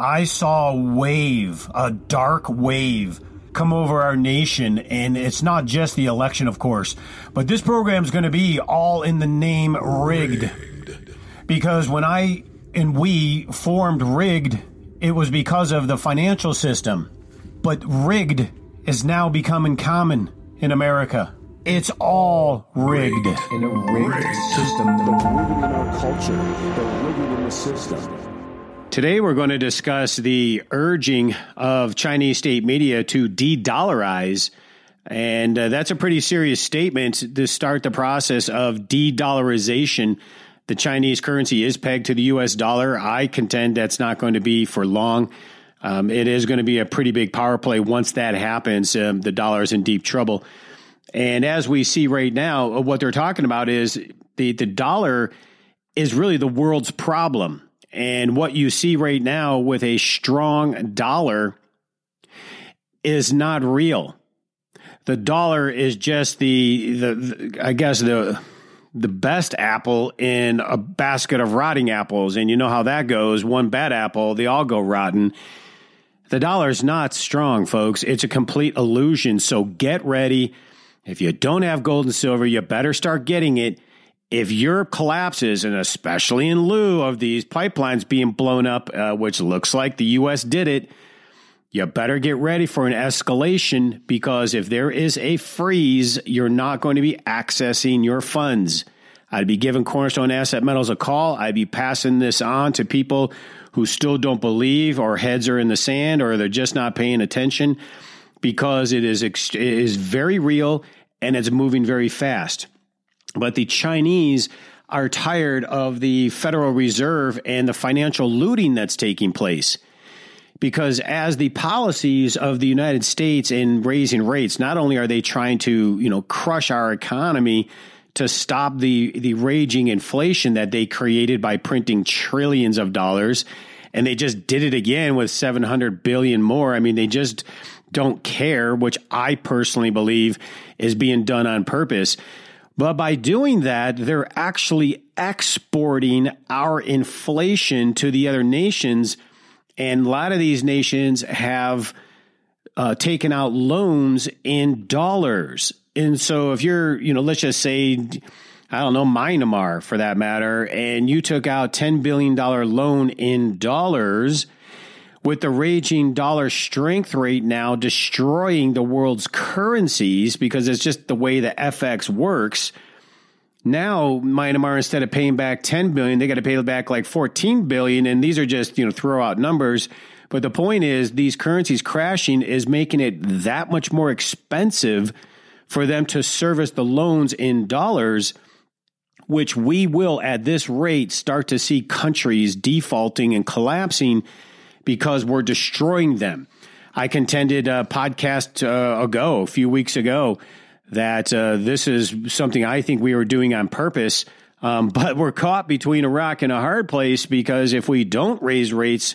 I saw a wave, a dark wave come over our nation. And it's not just the election, of course, but this program is going to be all in the name rigged. Because when I and we formed rigged, it was because of the financial system. But rigged is now becoming common in America. It's all rigged. In a rigged, rigged. system, the rigged in our culture, the rigged in the system. Today, we're going to discuss the urging of Chinese state media to de dollarize. And uh, that's a pretty serious statement to start the process of de dollarization. The Chinese currency is pegged to the US dollar. I contend that's not going to be for long. Um, it is going to be a pretty big power play. Once that happens, um, the dollar is in deep trouble. And as we see right now, uh, what they're talking about is the, the dollar is really the world's problem and what you see right now with a strong dollar is not real. The dollar is just the, the, the I guess the the best apple in a basket of rotting apples. And you know how that goes. One bad apple, they all go rotten. The dollar's not strong, folks. It's a complete illusion. So get ready. If you don't have gold and silver, you better start getting it if Europe collapses, and especially in lieu of these pipelines being blown up, uh, which looks like the U.S. did it, you better get ready for an escalation because if there is a freeze, you're not going to be accessing your funds. I'd be giving Cornerstone Asset Metals a call. I'd be passing this on to people who still don't believe or heads are in the sand or they're just not paying attention because it is, it is very real and it's moving very fast. But the Chinese are tired of the Federal Reserve and the financial looting that's taking place. Because as the policies of the United States in raising rates, not only are they trying to, you know, crush our economy to stop the, the raging inflation that they created by printing trillions of dollars, and they just did it again with 700 billion more. I mean, they just don't care, which I personally believe is being done on purpose. But by doing that, they're actually exporting our inflation to the other nations. And a lot of these nations have uh, taken out loans in dollars. And so if you're, you know, let's just say, I don't know, Myanmar for that matter, and you took out $10 billion loan in dollars – with the raging dollar strength rate now destroying the world's currencies because it's just the way the FX works. Now Myanmar instead of paying back 10 billion, they got to pay back like 14 billion and these are just, you know, throw out numbers. But the point is these currencies crashing is making it that much more expensive for them to service the loans in dollars which we will at this rate start to see countries defaulting and collapsing because we're destroying them. I contended a podcast uh, ago, a few weeks ago, that uh, this is something I think we were doing on purpose. Um, but we're caught between a rock and a hard place because if we don't raise rates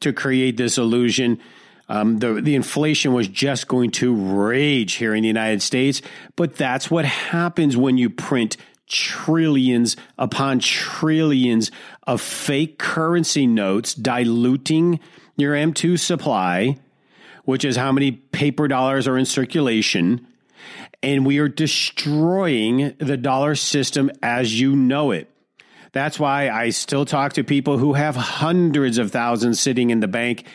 to create this illusion, um, the the inflation was just going to rage here in the United States. But that's what happens when you print trillions upon trillions of fake currency notes, diluting your M2 supply, which is how many paper dollars are in circulation. And we are destroying the dollar system as you know it. That's why I still talk to people who have hundreds of thousands sitting in the bank.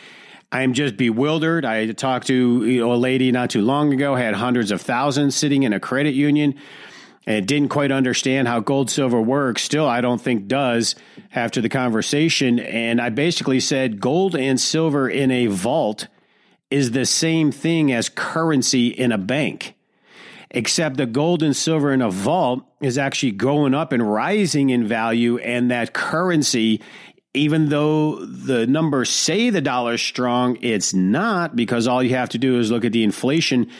I'm just bewildered. I talked to you know, a lady not too long ago, had hundreds of thousands sitting in a credit union and didn't quite understand how gold silver works. Still, I don't think does after the conversation. And I basically said gold and silver in a vault is the same thing as currency in a bank, except the gold and silver in a vault is actually going up and rising in value, and that currency. Even though the numbers say the dollar's strong, it's not because all you have to do is look at the inflation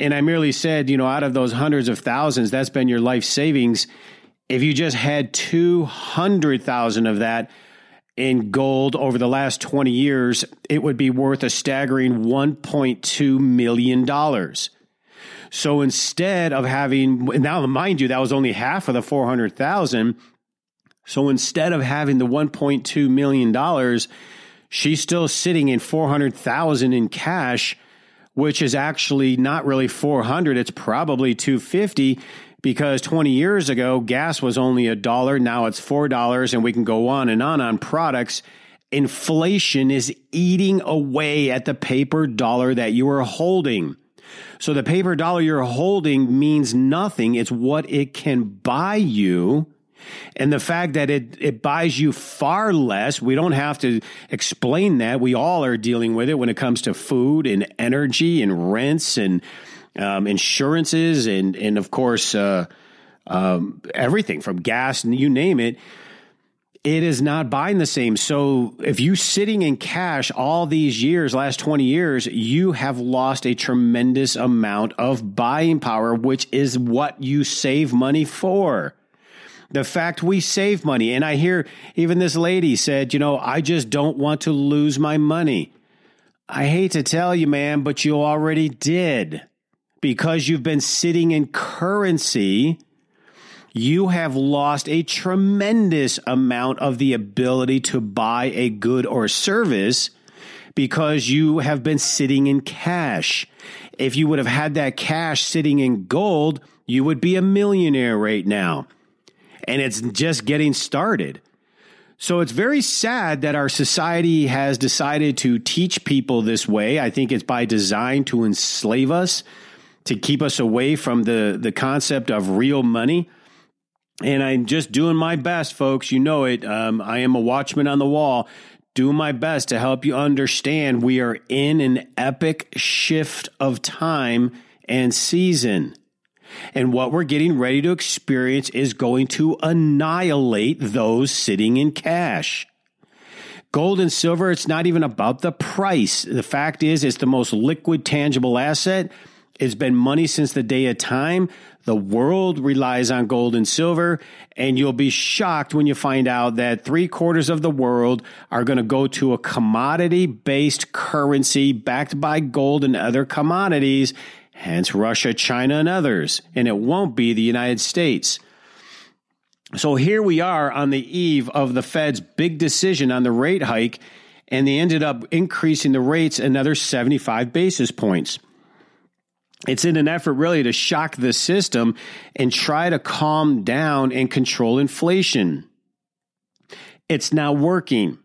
and I merely said, you know, out of those hundreds of thousands, that's been your life savings. If you just had 200,000 of that in gold over the last 20 years, it would be worth a staggering $1.2 million. So instead of having, now mind you, that was only half of the 400,000. So instead of having the $1.2 million, she's still sitting in 400,000 in cash, which is actually not really 400. It's probably 250 because 20 years ago, gas was only a dollar. Now it's $4 and we can go on and on on products. Inflation is eating away at the paper dollar that you are holding. So the paper dollar you're holding means nothing. It's what it can buy you. And the fact that it, it buys you far less, we don't have to explain that. We all are dealing with it when it comes to food and energy and rents and um, insurances and, and of course, uh, um, everything from gas and you name it it is not buying the same. So if you sitting in cash all these years, last 20 years, you have lost a tremendous amount of buying power, which is what you save money for. The fact we save money. And I hear even this lady said, you know, I just don't want to lose my money. I hate to tell you, man, but you already did because you've been sitting in currency you have lost a tremendous amount of the ability to buy a good or service because you have been sitting in cash. If you would have had that cash sitting in gold, you would be a millionaire right now. And it's just getting started. So it's very sad that our society has decided to teach people this way. I think it's by design to enslave us, to keep us away from the, the concept of real money and I'm just doing my best, folks. You know it. Um, I am a watchman on the wall, doing my best to help you understand we are in an epic shift of time and season. And what we're getting ready to experience is going to annihilate those sitting in cash. Gold and silver, it's not even about the price. The fact is, it's the most liquid, tangible asset. It's been money since the day of time. The world relies on gold and silver, and you'll be shocked when you find out that three quarters of the world are going to go to a commodity based currency backed by gold and other commodities, hence Russia, China, and others. And it won't be the United States. So here we are on the eve of the Fed's big decision on the rate hike, and they ended up increasing the rates another 75 basis points. It's in an effort really to shock the system and try to calm down and control inflation. It's now working.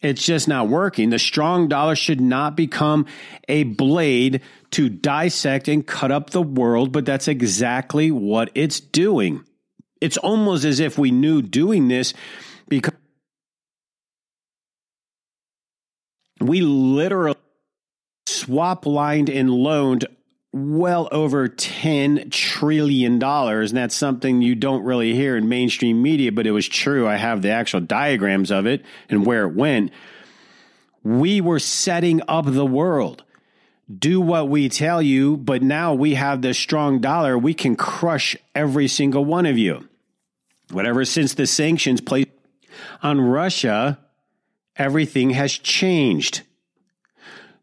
It's just not working. The strong dollar should not become a blade to dissect and cut up the world, but that's exactly what it's doing. It's almost as if we knew doing this because we literally swap lined and loaned well over $10 trillion. And that's something you don't really hear in mainstream media, but it was true. I have the actual diagrams of it and where it went. We were setting up the world. Do what we tell you, but now we have this strong dollar. We can crush every single one of you. Whatever since the sanctions placed on Russia, everything has changed.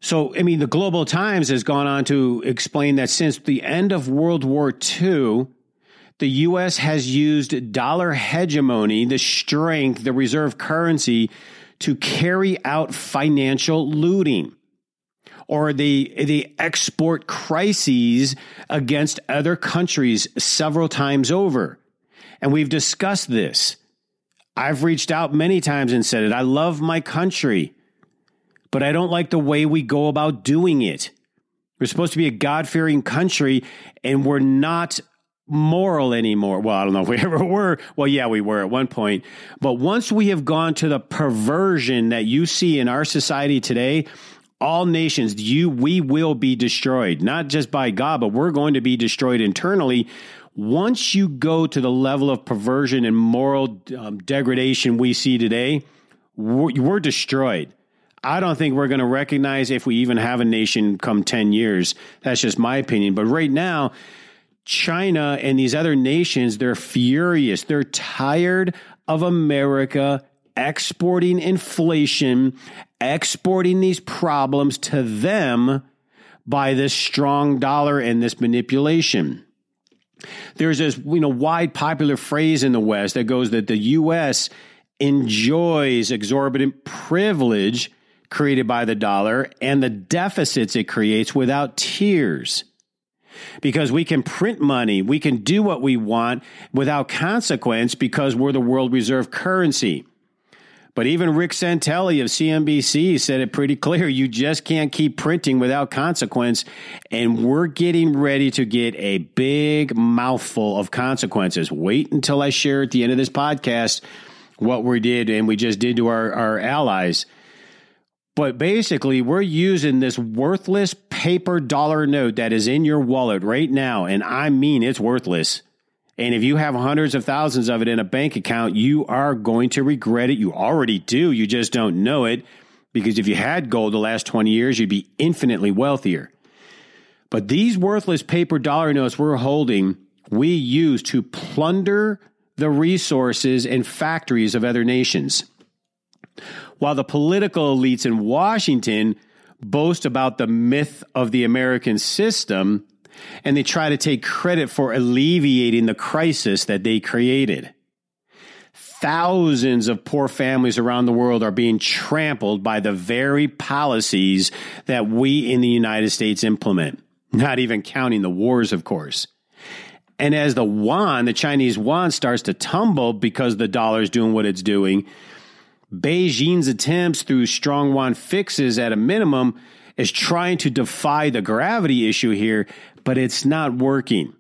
So, I mean, the Global Times has gone on to explain that since the end of World War II, the U.S. has used dollar hegemony, the strength, the reserve currency, to carry out financial looting or the, the export crises against other countries several times over. And we've discussed this. I've reached out many times and said it. I love my country but I don't like the way we go about doing it. We're supposed to be a God fearing country, and we're not moral anymore. Well, I don't know if we ever were. Well, yeah, we were at one point. But once we have gone to the perversion that you see in our society today, all nations, you, we will be destroyed, not just by God, but we're going to be destroyed internally. Once you go to the level of perversion and moral um, degradation we see today, we're, we're destroyed. I don't think we're going to recognize if we even have a nation come 10 years. That's just my opinion. But right now, China and these other nations, they're furious. They're tired of America exporting inflation, exporting these problems to them by this strong dollar and this manipulation. There's this, you know, wide popular phrase in the West that goes that the US enjoys exorbitant privilege created by the dollar and the deficits it creates without tears. Because we can print money, we can do what we want without consequence because we're the world reserve currency. But even Rick Santelli of CNBC said it pretty clear. You just can't keep printing without consequence. And we're getting ready to get a big mouthful of consequences. Wait until I share at the end of this podcast what we did and we just did to our, our allies. But basically, we're using this worthless paper dollar note that is in your wallet right now. And I mean, it's worthless. And if you have hundreds of thousands of it in a bank account, you are going to regret it. You already do. You just don't know it because if you had gold the last 20 years, you'd be infinitely wealthier. But these worthless paper dollar notes we're holding, we use to plunder the resources and factories of other nations. While the political elites in Washington boast about the myth of the American system, and they try to take credit for alleviating the crisis that they created. Thousands of poor families around the world are being trampled by the very policies that we in the United States implement, not even counting the wars, of course. And as the yuan, the Chinese yuan, starts to tumble because the dollar is doing what it's doing, Beijing's attempts through strong yuan fixes at a minimum is trying to defy the gravity issue here but it's not working.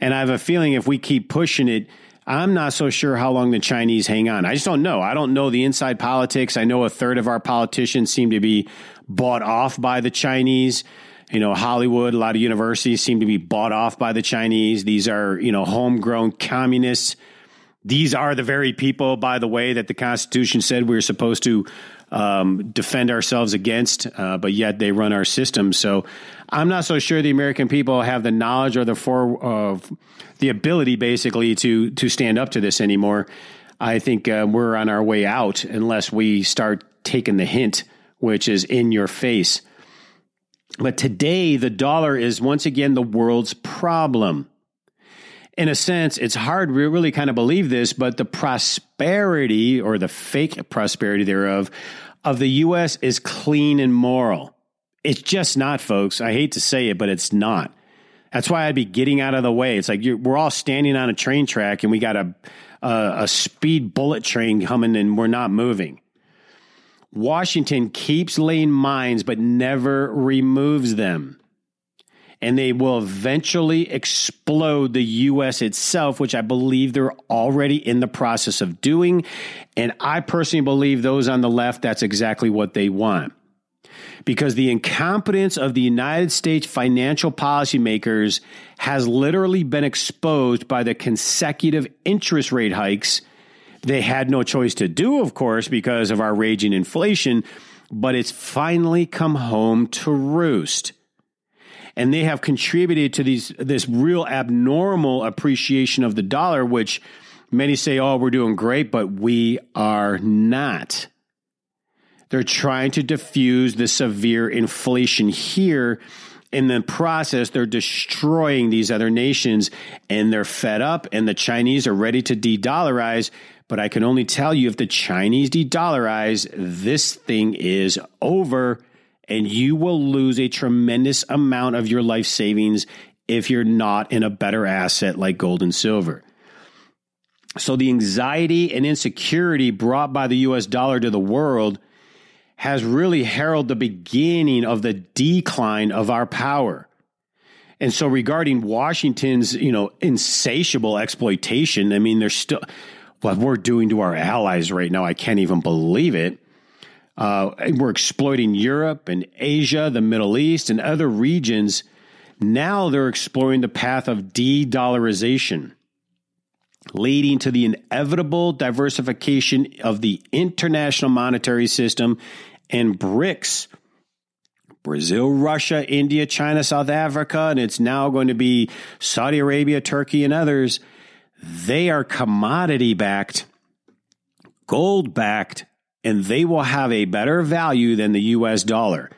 And I have a feeling if we keep pushing it, I'm not so sure how long the Chinese hang on. I just don't know. I don't know the inside politics. I know a third of our politicians seem to be bought off by the Chinese. You know, Hollywood, a lot of universities seem to be bought off by the Chinese. These are, you know, homegrown communists. These are the very people, by the way, that the Constitution said we were supposed to um, defend ourselves against, uh, but yet they run our system. So I'm not so sure the American people have the knowledge or the for uh, the ability, basically, to to stand up to this anymore. I think uh, we're on our way out unless we start taking the hint, which is in your face. But today, the dollar is once again the world's problem. In a sense, it's hard to really kind of believe this, but the prosperity or the fake prosperity thereof of the U.S. is clean and moral. It's just not, folks. I hate to say it, but it's not. That's why I'd be getting out of the way. It's like we're all standing on a train track and we got a, a, a speed bullet train coming and we're not moving. Washington keeps laying mines but never removes them. And they will eventually explode the U.S. itself, which I believe they're already in the process of doing. And I personally believe those on the left, that's exactly what they want because the incompetence of the United States financial policymakers has literally been exposed by the consecutive interest rate hikes. They had no choice to do, of course, because of our raging inflation, but it's finally come home to roost. And they have contributed to these this real abnormal appreciation of the dollar, which many say, oh, we're doing great, but we are not. They're trying to diffuse the severe inflation here. In the process, they're destroying these other nations and they're fed up, and the Chinese are ready to de dollarize. But I can only tell you if the Chinese de dollarize, this thing is over, and you will lose a tremendous amount of your life savings if you're not in a better asset like gold and silver. So, the anxiety and insecurity brought by the US dollar to the world has really heralded the beginning of the decline of our power. And so regarding Washington's, you know, insatiable exploitation, I mean, there's still what we're doing to our allies right now. I can't even believe it. Uh, we're exploiting Europe and Asia, the Middle East, and other regions. Now they're exploring the path of de dollarization, leading to the inevitable diversification of the international monetary system and BRICS Brazil, Russia, India, China, South Africa, and it's now going to be Saudi Arabia, Turkey, and others. They are commodity backed, gold backed, and they will have a better value than the US dollar.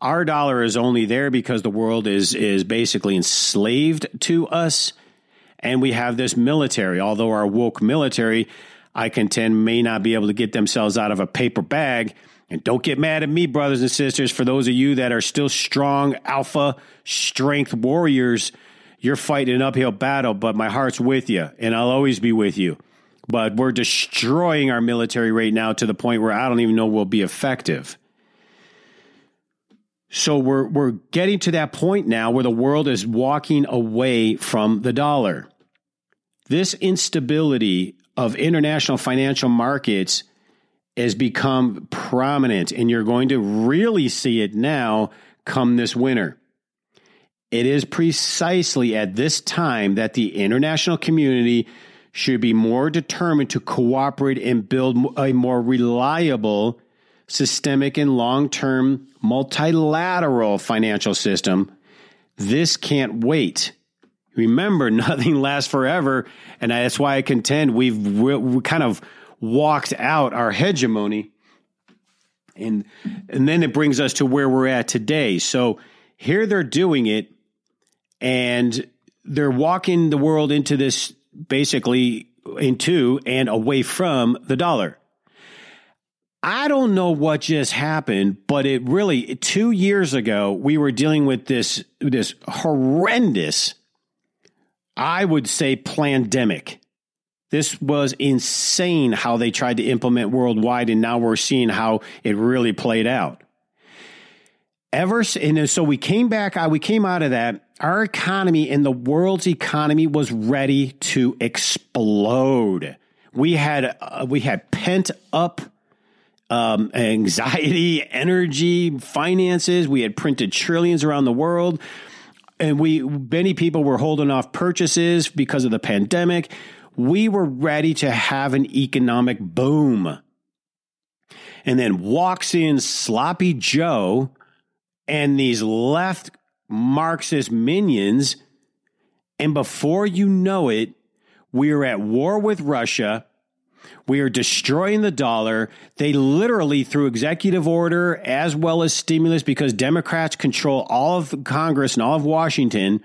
Our dollar is only there because the world is is basically enslaved to us and we have this military. Although our woke military I contend, may not be able to get themselves out of a paper bag. And don't get mad at me, brothers and sisters, for those of you that are still strong alpha strength warriors. You're fighting an uphill battle, but my heart's with you, and I'll always be with you. But we're destroying our military right now to the point where I don't even know we'll be effective. So we're we're getting to that point now where the world is walking away from the dollar. This instability of international financial markets has become prominent and you're going to really see it now come this winter. It is precisely at this time that the international community should be more determined to cooperate and build a more reliable systemic and long term multilateral financial system. This can't wait. Remember, nothing lasts forever. And that's why I contend we've we kind of walked out our hegemony. And, and then it brings us to where we're at today. So here they're doing it, and they're walking the world into this basically into and away from the dollar. I don't know what just happened, but it really two years ago we were dealing with this this horrendous, I would say, pandemic. This was insane how they tried to implement worldwide, and now we're seeing how it really played out. Ever and so we came back, uh, we came out of that. Our economy and the world's economy was ready to explode. We had uh, we had pent up um, anxiety, energy, finances. We had printed trillions around the world. And we, many people were holding off purchases because of the pandemic. We were ready to have an economic boom. And then walks in Sloppy Joe and these left Marxist minions. And before you know it, we are at war with Russia. We are destroying the dollar. They literally, through executive order as well as stimulus, because Democrats control all of Congress and all of Washington,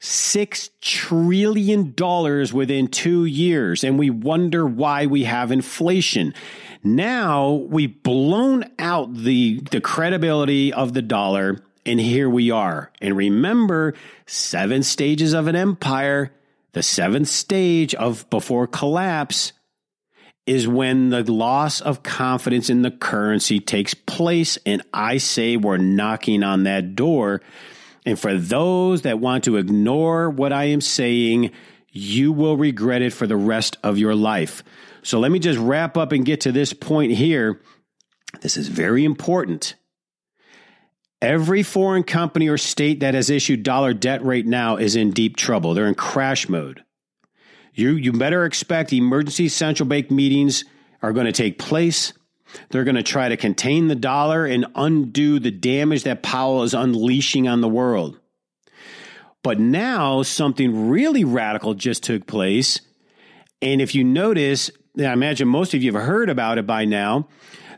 $6 trillion within two years. And we wonder why we have inflation. Now we've blown out the, the credibility of the dollar. And here we are. And remember, seven stages of an empire. The seventh stage of before collapse is when the loss of confidence in the currency takes place. And I say we're knocking on that door. And for those that want to ignore what I am saying, you will regret it for the rest of your life. So let me just wrap up and get to this point here. This is very important. Every foreign company or state that has issued dollar debt right now is in deep trouble. They're in crash mode. You, you better expect emergency central bank meetings are going to take place. They're going to try to contain the dollar and undo the damage that Powell is unleashing on the world. But now something really radical just took place. And if you notice, I imagine most of you have heard about it by now,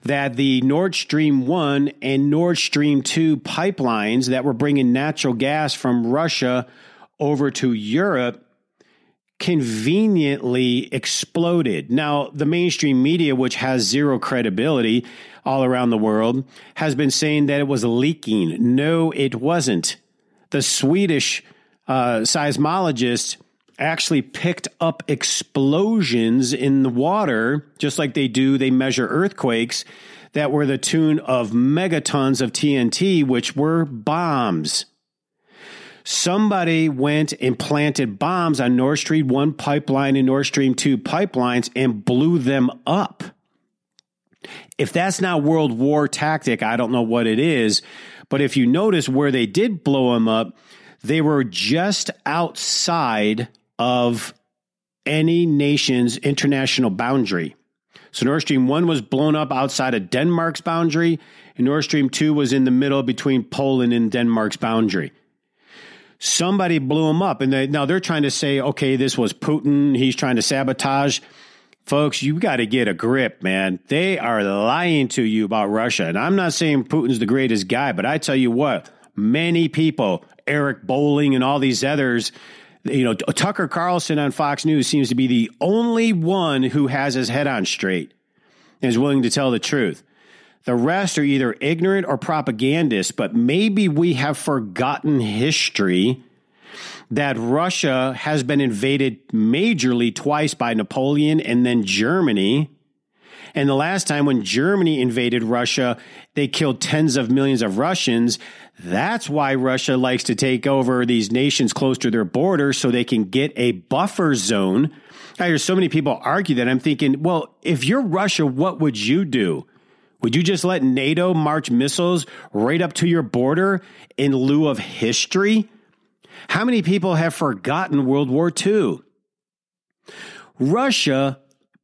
that the Nord Stream 1 and Nord Stream 2 pipelines that were bringing natural gas from Russia over to Europe conveniently exploded. Now, the mainstream media, which has zero credibility all around the world, has been saying that it was leaking. No, it wasn't. The Swedish uh, seismologist actually picked up explosions in the water, just like they do, they measure earthquakes that were the tune of megatons of TNT, which were bombs somebody went and planted bombs on Nord Stream 1 pipeline and Nord Stream 2 pipelines and blew them up. If that's not World War tactic, I don't know what it is. But if you notice where they did blow them up, they were just outside of any nation's international boundary. So Nord Stream 1 was blown up outside of Denmark's boundary, and Nord Stream 2 was in the middle between Poland and Denmark's boundary somebody blew him up. And they, now they're trying to say, okay, this was Putin. He's trying to sabotage. Folks, you got to get a grip, man. They are lying to you about Russia. And I'm not saying Putin's the greatest guy, but I tell you what, many people, Eric Bolling and all these others, You know, Tucker Carlson on Fox News seems to be the only one who has his head on straight and is willing to tell the truth. The rest are either ignorant or propagandists, but maybe we have forgotten history that Russia has been invaded majorly twice by Napoleon and then Germany. And the last time when Germany invaded Russia, they killed tens of millions of Russians. That's why Russia likes to take over these nations close to their border so they can get a buffer zone. I hear so many people argue that. I'm thinking, well, if you're Russia, what would you do? Would you just let NATO march missiles right up to your border in lieu of history? How many people have forgotten World War II? Russia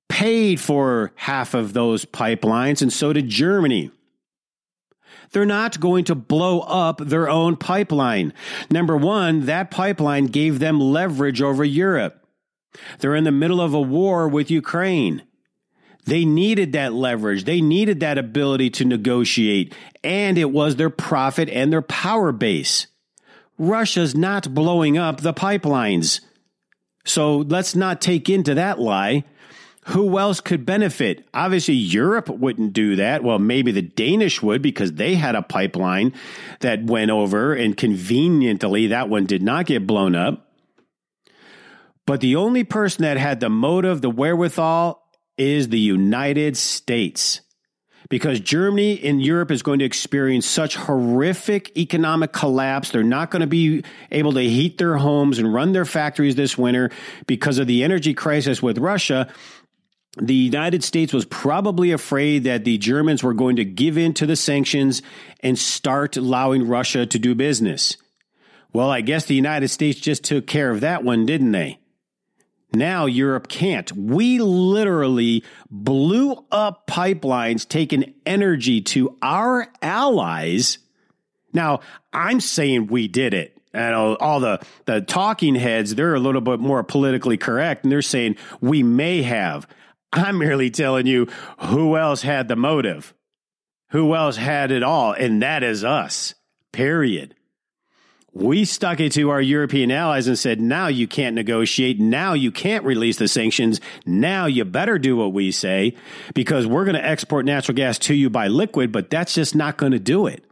paid for half of those pipelines, and so did Germany. They're not going to blow up their own pipeline. Number one, that pipeline gave them leverage over Europe. They're in the middle of a war with Ukraine. They needed that leverage. They needed that ability to negotiate, and it was their profit and their power base. Russia's not blowing up the pipelines. So let's not take into that lie. Who else could benefit? Obviously, Europe wouldn't do that. Well, maybe the Danish would because they had a pipeline that went over, and conveniently, that one did not get blown up. But the only person that had the motive, the wherewithal, is the United States because Germany and Europe is going to experience such horrific economic collapse. They're not going to be able to heat their homes and run their factories this winter because of the energy crisis with Russia. The United States was probably afraid that the Germans were going to give in to the sanctions and start allowing Russia to do business. Well, I guess the United States just took care of that one, didn't they? Now Europe can't. We literally blew up pipelines, taking energy to our allies. Now, I'm saying we did it. And all the, the talking heads, they're a little bit more politically correct, and they're saying we may have. I'm merely telling you who else had the motive, who else had it all, and that is us, period. We stuck it to our European allies and said, now you can't negotiate. Now you can't release the sanctions. Now you better do what we say because we're going to export natural gas to you by liquid, but that's just not going to do it.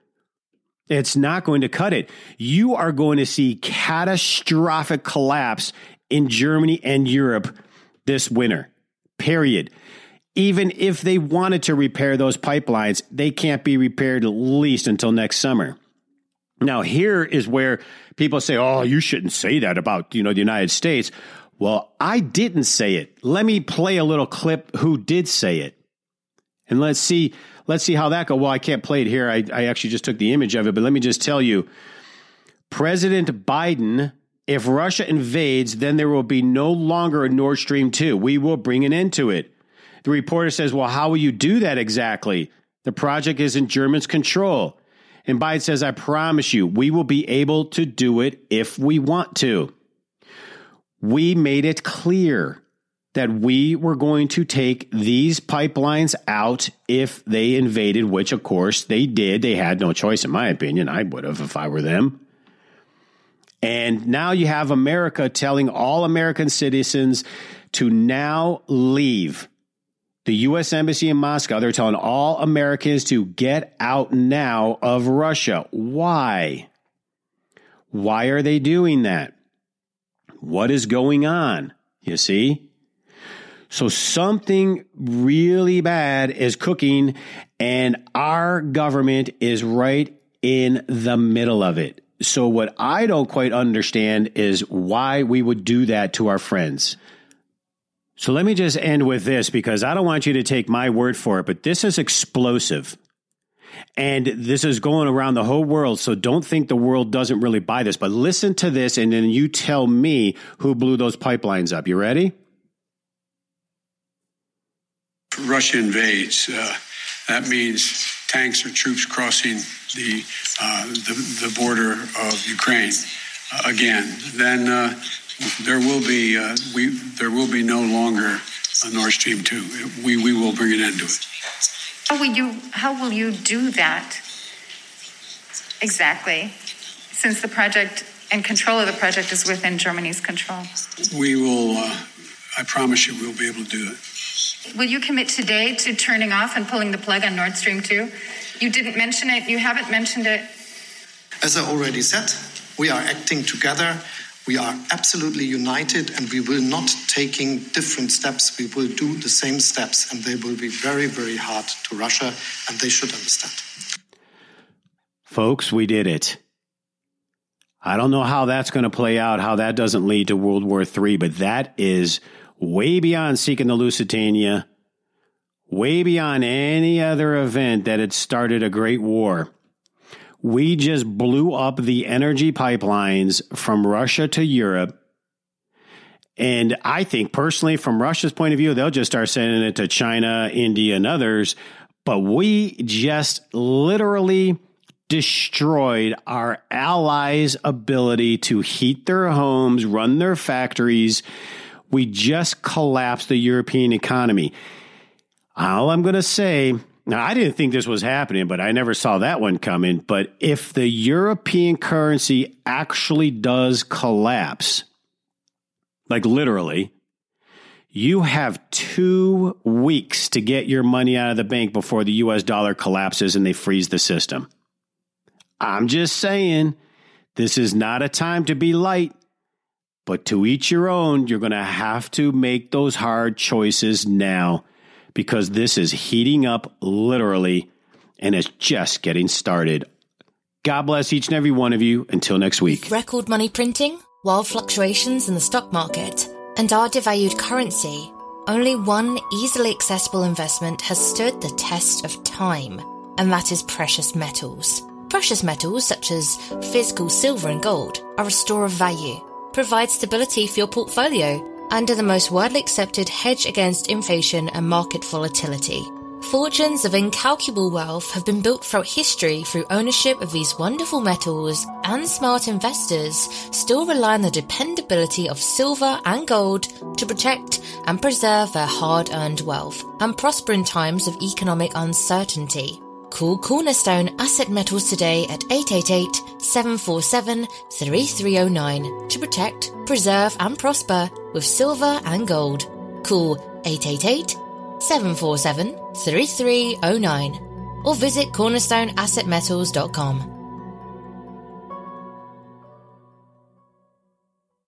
It's not going to cut it. You are going to see catastrophic collapse in Germany and Europe this winter, period. Even if they wanted to repair those pipelines, they can't be repaired at least until next summer. Now, here is where people say, oh, you shouldn't say that about, you know, the United States. Well, I didn't say it. Let me play a little clip who did say it. And let's see, let's see how that go. Well, I can't play it here. I, I actually just took the image of it, but let me just tell you. President Biden, if Russia invades, then there will be no longer a Nord Stream 2. We will bring an end to it. The reporter says, Well, how will you do that exactly? The project is in Germans' control. And Biden says, I promise you, we will be able to do it if we want to. We made it clear that we were going to take these pipelines out if they invaded, which of course they did. They had no choice, in my opinion. I would have if I were them. And now you have America telling all American citizens to now leave the U.S. Embassy in Moscow, they're telling all Americans to get out now of Russia. Why? Why are they doing that? What is going on? You see? So something really bad is cooking, and our government is right in the middle of it. So, what I don't quite understand is why we would do that to our friends. So let me just end with this because I don't want you to take my word for it, but this is explosive. And this is going around the whole world. So don't think the world doesn't really buy this, but listen to this and then you tell me who blew those pipelines up. You ready? Russia invades. Uh, that means tanks or troops crossing the, uh, the, the, border of Ukraine uh, again. Then uh, there will be uh, we there will be no longer a Nord Stream two. We we will bring an end to it. How will you How will you do that exactly? Since the project and control of the project is within Germany's control. We will, uh, I promise you, we'll be able to do it. Will you commit today to turning off and pulling the plug on Nord Stream 2? You didn't mention it, you haven't mentioned it. As I already said, we are acting together. We are absolutely united and we will not taking different steps. We will do the same steps and they will be very, very hard to Russia and they should understand. Folks, we did it. I don't know how that's going to play out, how that doesn't lead to World War III, but that is way beyond seeking the Lusitania, way beyond any other event that had started a great war. We just blew up the energy pipelines from Russia to Europe. And I think personally, from Russia's point of view, they'll just start sending it to China, India, and others. But we just literally destroyed our allies' ability to heat their homes, run their factories. We just collapsed the European economy. All I'm going to say, now I didn't think this was happening, but I never saw that one coming. But if the European currency actually does collapse, like literally, you have two weeks to get your money out of the bank before the US dollar collapses and they freeze the system. I'm just saying, this is not a time to be light, but to each your own. You're going to have to make those hard choices now because this is heating up literally and it's just getting started. God bless each and every one of you. Until next week. Record money printing, wild fluctuations in the stock market, and our devalued currency, only one easily accessible investment has stood the test of time, and that is precious metals. Precious metals such as physical silver and gold are a store of value, provide stability for your portfolio, and are the most widely accepted hedge against inflation and market volatility. Fortunes of incalculable wealth have been built throughout history through ownership of these wonderful metals, and smart investors still rely on the dependability of silver and gold to protect and preserve their hard earned wealth and prosper in times of economic uncertainty. Call Cornerstone Asset Metals today at 888-747-3309 to protect, preserve and prosper with silver and gold. Call 888-747-3309 or visit cornerstoneassetmetals.com.